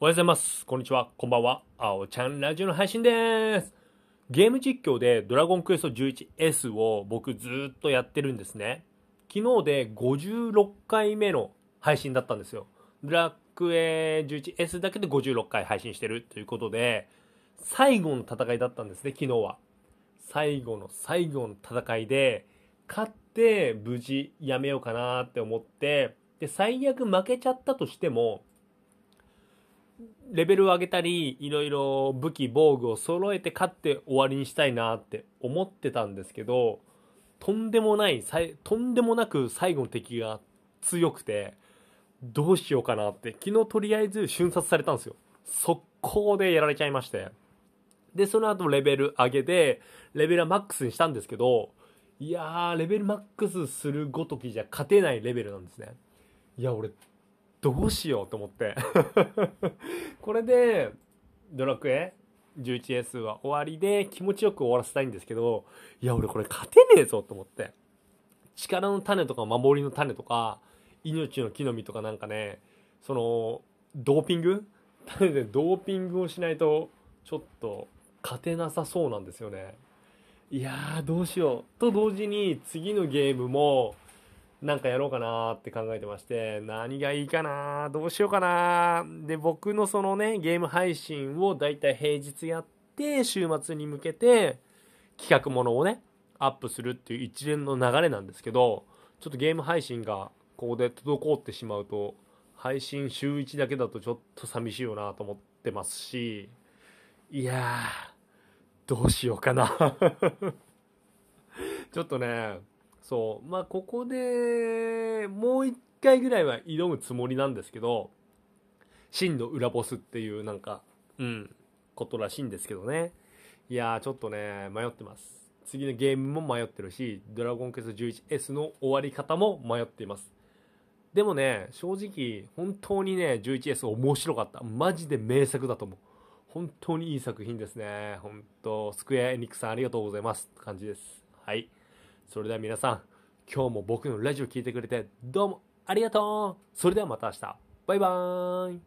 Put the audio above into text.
おはようございます。こんにちは。こんばんは。あおちゃんラジオの配信です。ゲーム実況でドラゴンクエスト 11S を僕ずっとやってるんですね。昨日で56回目の配信だったんですよ。ドラクエ 11S だけで56回配信してるということで、最後の戦いだったんですね、昨日は。最後の最後の戦いで、勝って無事やめようかなって思って、で、最悪負けちゃったとしても、レベルを上げたり、いろいろ武器、防具を揃えて勝って終わりにしたいなって思ってたんですけど、とんでもない、とんでもなく最後の敵が強くて、どうしようかなって、昨日とりあえず瞬殺されたんですよ。速攻でやられちゃいまして。で、その後レベル上げて、レベルはマックスにしたんですけど、いやー、レベルマックスするごときじゃ勝てないレベルなんですね。いや、俺、どうしようと思って。これで、ドラクエ 11S は終わりで気持ちよく終わらせたいんですけど、いや、俺これ勝てねえぞと思って。力の種とか守りの種とか、命の木の実とかなんかね、その、ドーピング？種でドーピングをしないと、ちょっと勝てなさそうなんですよね。いやー、どうしよう。と同時に、次のゲームも、なんかやろうかなって考えてまして、何がいいかなどうしようかなで、僕のそのね、ゲーム配信をだいたい平日やって、週末に向けて、企画ものをね、アップするっていう一連の流れなんですけど、ちょっとゲーム配信がここで滞ってしまうと、配信週1だけだとちょっと寂しいよなと思ってますし、いやー、どうしようかな。ちょっとね、そう、まあここでもう一回ぐらいは挑むつもりなんですけど、真の裏ボスっていうなんか、うん、ことらしいんですけどね。いやーちょっとね、迷ってます。次のゲームも迷ってるし、ドラゴンクエスト 11S の終わり方も迷っています。でもね、正直、本当にね、11S 面白かった。マジで名作だと思う。本当にいい作品ですね。本当、スクエアエニックさんありがとうございます。って感じです。はい。それでは皆さん、今日も僕のラジオ聞いてくれて、どうもありがとうそれではまた明日。バイバーイ